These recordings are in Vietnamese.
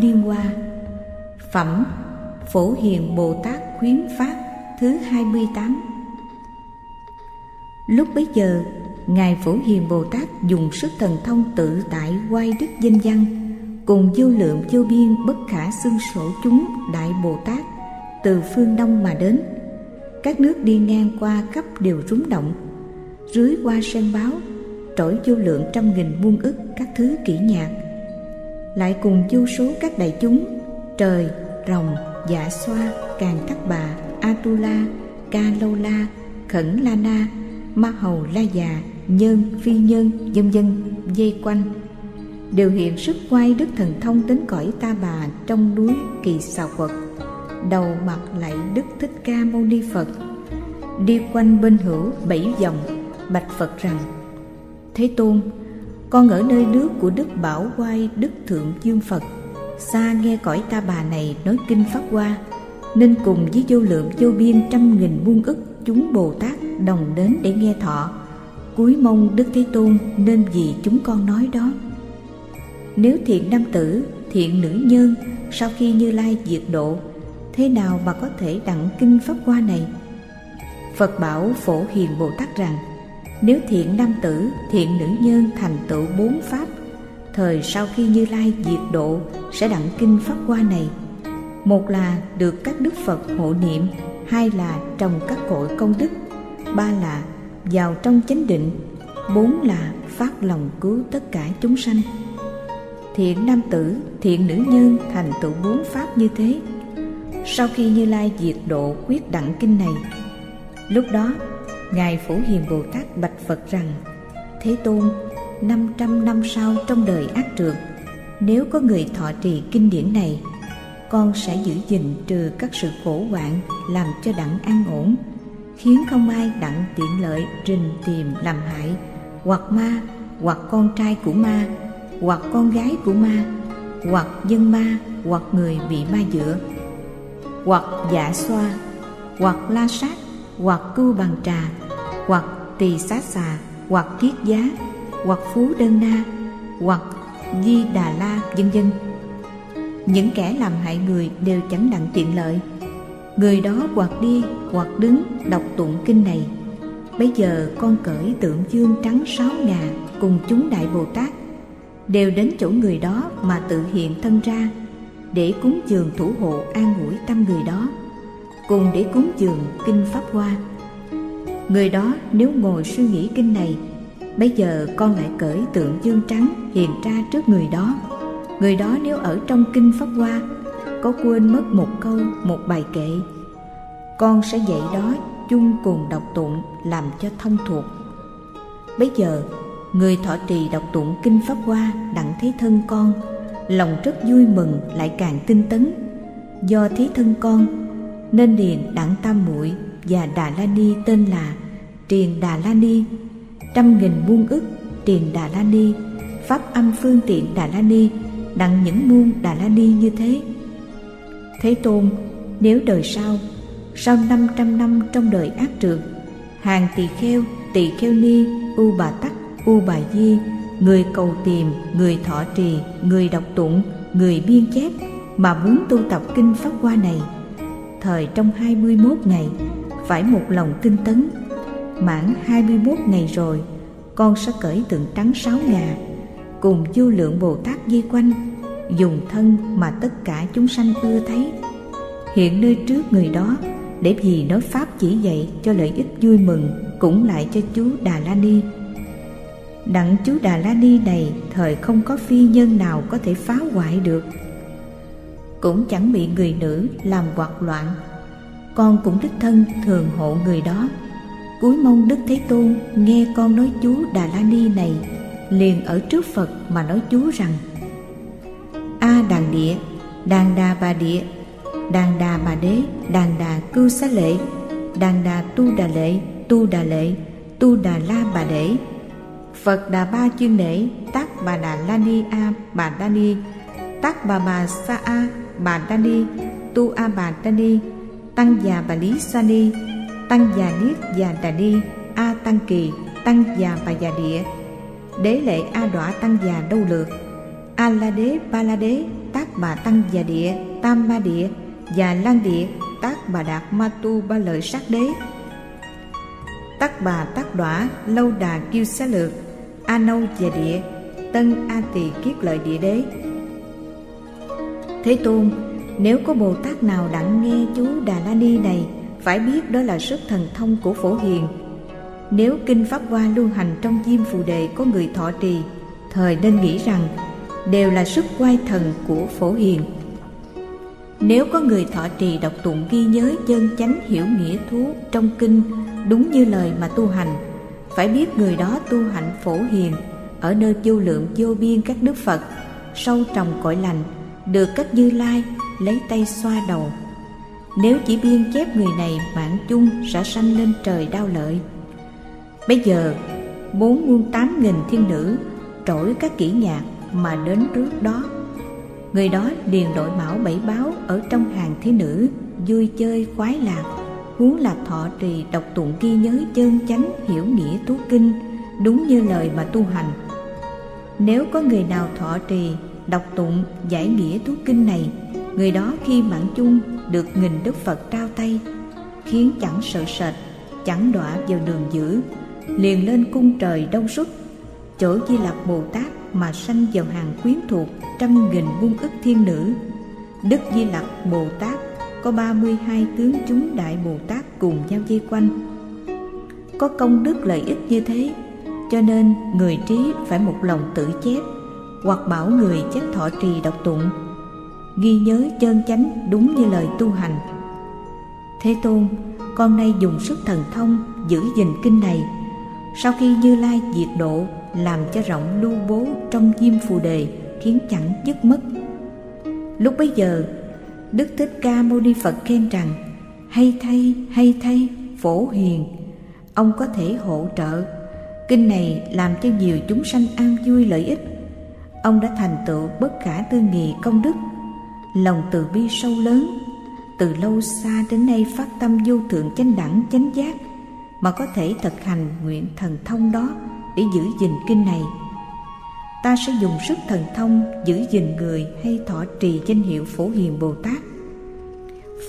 Liên Hoa Phẩm Phổ Hiền Bồ Tát Khuyến Pháp thứ 28 Lúc bấy giờ, Ngài Phổ Hiền Bồ Tát dùng sức thần thông tự tại quay đức danh văn cùng vô lượng vô biên bất khả xương sổ chúng Đại Bồ Tát từ phương Đông mà đến. Các nước đi ngang qua khắp đều rúng động. Rưới qua sen báo, trỗi vô lượng trăm nghìn muôn ức các thứ kỹ nhạc lại cùng vô số các đại chúng trời rồng dạ xoa càng thắt bà atula ca lâu la khẩn la na ma hầu la già nhân phi nhân dân dân, dây quanh đều hiện sức quay đức thần thông đến cõi ta bà trong núi kỳ xào quật đầu mặt lạy đức thích ca mâu ni phật đi quanh bên hữu bảy vòng bạch phật rằng thế tôn con ở nơi nước của Đức Bảo quay Đức Thượng Dương Phật. Xa nghe cõi ta bà này nói kinh Pháp Hoa Nên cùng với vô lượng vô biên trăm nghìn muôn ức Chúng Bồ Tát đồng đến để nghe thọ. Cúi mong Đức Thế Tôn nên vì chúng con nói đó. Nếu thiện nam tử, thiện nữ nhân Sau khi Như Lai diệt độ Thế nào mà có thể đặng kinh Pháp Hoa này? Phật bảo Phổ Hiền Bồ Tát rằng nếu thiện nam tử, thiện nữ nhân thành tựu bốn pháp Thời sau khi Như Lai diệt độ sẽ đặng kinh Pháp Hoa này. Một là được các Đức Phật hộ niệm Hai là trồng các cội công đức Ba là vào trong chánh định Bốn là phát lòng cứu tất cả chúng sanh. Thiện nam tử, thiện nữ nhân thành tựu bốn pháp như thế. Sau khi Như Lai diệt độ quyết đặng kinh này Lúc đó Ngài Phổ Hiền Bồ Tát bạch Phật rằng Thế Tôn, 500 năm sau trong đời ác trượt Nếu có người thọ trì kinh điển này Con sẽ giữ gìn trừ các sự khổ hoạn Làm cho đặng an ổn Khiến không ai đặng tiện lợi trình tìm làm hại Hoặc ma, hoặc con trai của ma Hoặc con gái của ma Hoặc dân ma, hoặc người bị ma dựa Hoặc giả xoa Hoặc la sát hoặc cưu bằng trà hoặc tỳ xá xà, hoặc kiết giá, hoặc phú đơn na, hoặc di đà la, vân vân. Những kẻ làm hại người đều chẳng đặng tiện lợi. Người đó hoặc đi, hoặc đứng, đọc tụng kinh này. Bây giờ con cởi tượng dương trắng sáu ngà cùng chúng đại bồ tát, đều đến chỗ người đó mà tự hiện thân ra, để cúng dường thủ hộ an ủi tâm người đó, cùng để cúng dường kinh pháp hoa người đó nếu ngồi suy nghĩ kinh này, bây giờ con lại cởi tượng dương trắng hiện ra trước người đó. Người đó nếu ở trong kinh pháp hoa, có quên mất một câu, một bài kệ, con sẽ dạy đó chung cùng đọc tụng làm cho thông thuộc. Bây giờ, người thọ trì đọc tụng kinh pháp hoa đặng thấy thân con, lòng rất vui mừng lại càng tinh tấn. Do thí thân con, nên liền đặng tam muội và Đà La Ni tên là Triền Đà La Ni. Trăm nghìn muôn ức Triền Đà La Ni, pháp âm phương tiện Đà La Ni, đặng những muôn Đà La Ni như thế. Thế Tôn, nếu đời sau sau năm trăm năm trong đời ác trượt hàng tỳ kheo tỳ kheo ni, u bà tắc, u bà di, người cầu tìm, người thọ trì, người đọc tụng, người biên chép mà muốn tu tập kinh pháp hoa này, thời trong 21 ngày phải một lòng tinh tấn. Mãn 21 ngày rồi, con sẽ cởi tượng trắng sáu ngà, cùng vô lượng Bồ Tát di quanh, dùng thân mà tất cả chúng sanh ưa thấy. Hiện nơi trước người đó, để vì nói pháp chỉ dạy cho lợi ích vui mừng, cũng lại cho chú Đà La Ni. Đặng chú Đà La Ni này, thời không có phi nhân nào có thể phá hoại được. Cũng chẳng bị người nữ làm hoạt loạn con cũng đích thân thường hộ người đó. Cúi mong đức thế tôn nghe con nói chú đà la ni này, liền ở trước phật mà nói chú rằng, a đàn địa, đàn đà bà địa, đàn đà bà đế, đàn đà cư xá lệ, đàn đà tu đà lệ, tu đà lệ, tu đà la bà đế. Phật đà ba chuyên lễ tác bà đà la ni a bà đa ni, tác bà bà sa a bà đa ni, tu a bà đa ni tăng già bà lý sa ni, tăng già niết già đà ni, a tăng kỳ, tăng già bà già địa. Đế lệ a đọa tăng già đâu lượt a la đế ba la đế tác bà tăng già địa tam ma địa, già lan địa tác bà đạt ma tu ba lợi sát đế. Tác bà tác đọa lâu đà kiêu xá lược, a nâu già địa tân a tỳ kiết lợi địa đế. Thế tôn, nếu có bồ tát nào đặng nghe chú đà ni này phải biết đó là sức thần thông của phổ hiền. Nếu kinh pháp hoa lưu hành trong diêm phù đề có người thọ trì, thời nên nghĩ rằng đều là sức quay thần của phổ hiền. Nếu có người thọ trì đọc tụng ghi nhớ chân chánh hiểu nghĩa thú trong kinh đúng như lời mà tu hành, phải biết người đó tu hạnh phổ hiền ở nơi vô lượng vô biên các đức phật, sâu trồng cõi lành, được cách như lai lấy tay xoa đầu nếu chỉ biên chép người này mạng chung sẽ sanh lên trời đau lợi. Bây giờ, bốn muôn tám nghìn thiên nữ trỗi các kỹ nhạc mà đến trước đó. Người đó liền đội mão bảy báo ở trong hàng thiên nữ, vui chơi khoái lạc, huống là thọ trì đọc tụng ghi nhớ chân chánh hiểu nghĩa tú kinh, đúng như lời mà tu hành. Nếu có người nào thọ trì, đọc tụng, giải nghĩa tú kinh này, người đó khi mạng chung được nghìn đức phật trao tay, khiến chẳng sợ sệt, chẳng đọa vào đường dữ, liền lên cung trời đông xuất. Chỗ di lặc bồ tát mà sanh vào hàng quyến thuộc trăm nghìn muôn ức thiên nữ. Đức di lặc bồ tát có ba mươi hai tướng chúng đại bồ tát cùng nhau dây quanh. Có công đức lợi ích như thế, cho nên người trí phải một lòng tự chép hoặc bảo người chép thọ trì đọc tụng ghi nhớ chân chánh đúng như lời tu hành. Thế tôn, con nay dùng sức thần thông giữ gìn kinh này. Sau khi như lai diệt độ, làm cho rộng lưu bố trong diêm phù đề khiến chẳng dứt mất. Lúc bấy giờ, đức thích ca mâu ni phật khen rằng, hay thay hay thay, phổ hiền, ông có thể hỗ trợ. Kinh này làm cho nhiều chúng sanh an vui lợi ích. Ông đã thành tựu bất khả tư nghị công đức lòng từ bi sâu lớn. Từ lâu xa đến nay phát tâm vô thượng chánh đẳng, chánh giác, mà có thể thực hành nguyện thần thông đó để giữ gìn kinh này. Ta sẽ dùng sức thần thông giữ gìn người hay thọ trì danh hiệu phổ hiền bồ tát.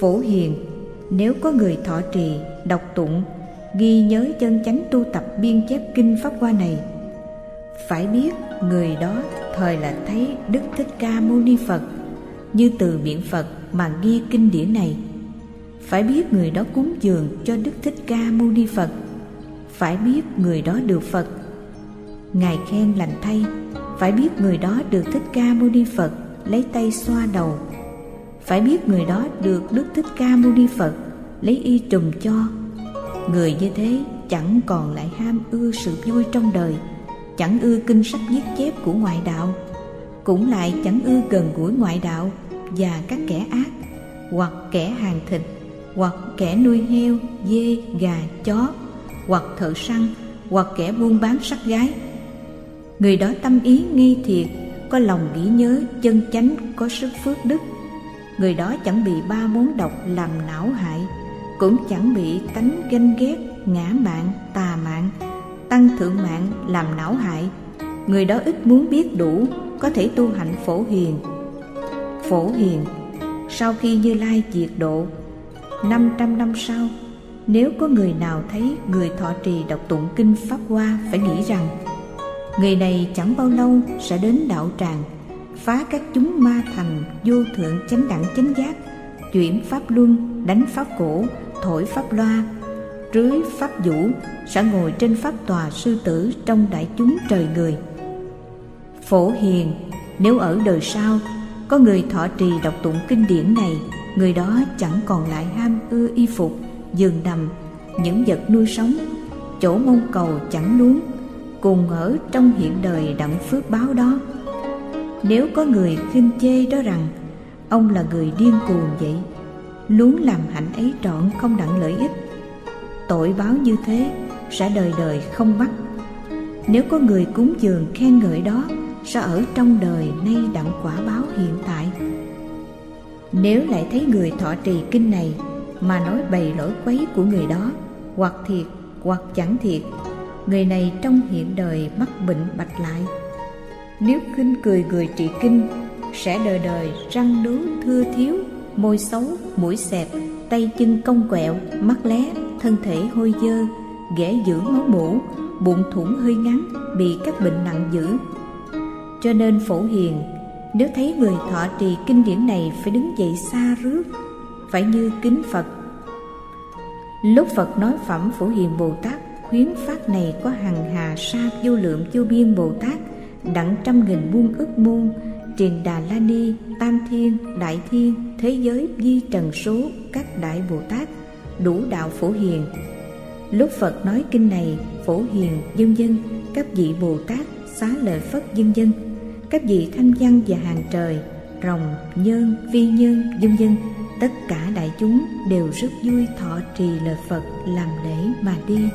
Phổ hiền, nếu có người thọ trì, đọc tụng, ghi nhớ chân chánh tu tập biên chép kinh pháp hoa này, phải biết người đó thời là thấy đức thích ca mâu ni phật như từ miệng phật mà ghi kinh điển này. Phải biết người đó cúng dường cho đức thích ca mâu ni phật. Phải biết người đó được phật. Ngài khen lành thay, phải biết người đó được thích ca mâu ni phật lấy tay xoa đầu. Phải biết người đó được đức thích ca mâu ni phật lấy y trùm cho. Người như thế chẳng còn lại ham ưa sự vui trong đời, chẳng ưa kinh sách viết chép của ngoại đạo, cũng lại chẳng ưa gần gũi ngoại đạo và các kẻ ác, hoặc kẻ hàng thịt, hoặc kẻ nuôi heo, dê, gà, chó, hoặc thợ săn, hoặc kẻ buôn bán sắc gái. Người đó tâm ý nghi thiệt, có lòng nghĩ nhớ chân chánh, có sức phước đức. Người đó chẳng bị ba món độc làm não hại, cũng chẳng bị tánh ganh ghét, ngã mạng, tà mạng, tăng thượng mạng làm não hại. Người đó ít muốn biết đủ, có thể tu hạnh phổ hiền phổ hiền. Sau khi như lai diệt độ, năm trăm năm sau, nếu có người nào thấy người thọ trì đọc tụng kinh pháp hoa phải nghĩ rằng, người này chẳng bao lâu sẽ đến đạo tràng, phá các chúng ma thành vô thượng chánh đẳng chánh giác, chuyển pháp luân, đánh pháp cổ, thổi pháp loa, rưới pháp vũ, sẽ ngồi trên pháp tòa sư tử trong đại chúng trời người. Phổ hiền, nếu ở đời sau có người thọ trì đọc tụng kinh điển này, người đó chẳng còn lại ham ưa y phục, giường nằm, những vật nuôi sống, chỗ mong cầu chẳng luống cùng ở trong hiện đời đặng phước báo đó. Nếu có người khinh chê đó rằng, ông là người điên cuồng vậy, luống làm hạnh ấy trọn không đặng lợi ích. Tội báo như thế sẽ đời đời không mắc nếu có người cúng dường khen ngợi đó sẽ ở trong đời nay đặng quả báo hiện tại. Nếu lại thấy người thọ trì kinh này mà nói bày lỗi quấy của người đó, hoặc thiệt, hoặc chẳng thiệt, người này trong hiện đời mắc bệnh bạch lại. Nếu khinh cười người trị kinh, sẽ đời đời răng nướu thưa thiếu, môi xấu, mũi xẹp, tay chân cong quẹo, mắt lé, thân thể hôi dơ, ghẻ giữ máu mủ, bụng thủng hơi ngắn, bị các bệnh nặng dữ cho nên phổ hiền, nếu thấy người thọ trì kinh điển này phải đứng dậy xa rước, phải như kính phật. Lúc phật nói phẩm phổ hiền bồ tát, khuyến phát này có hằng hà sa vô lượng vô biên bồ tát đặng trăm nghìn muôn ức muôn triền đà la ni, tam thiên, đại thiên, thế giới di trần số, các đại bồ tát, đủ đạo phổ hiền. Lúc phật nói kinh này, phổ hiền, dân dân, các vị bồ tát, xá lợi phất dân dân các vị thanh văn và hàng trời, rồng nhân vi nhân dung dân tất cả đại chúng đều rất vui thọ trì lời phật làm lễ mà đi.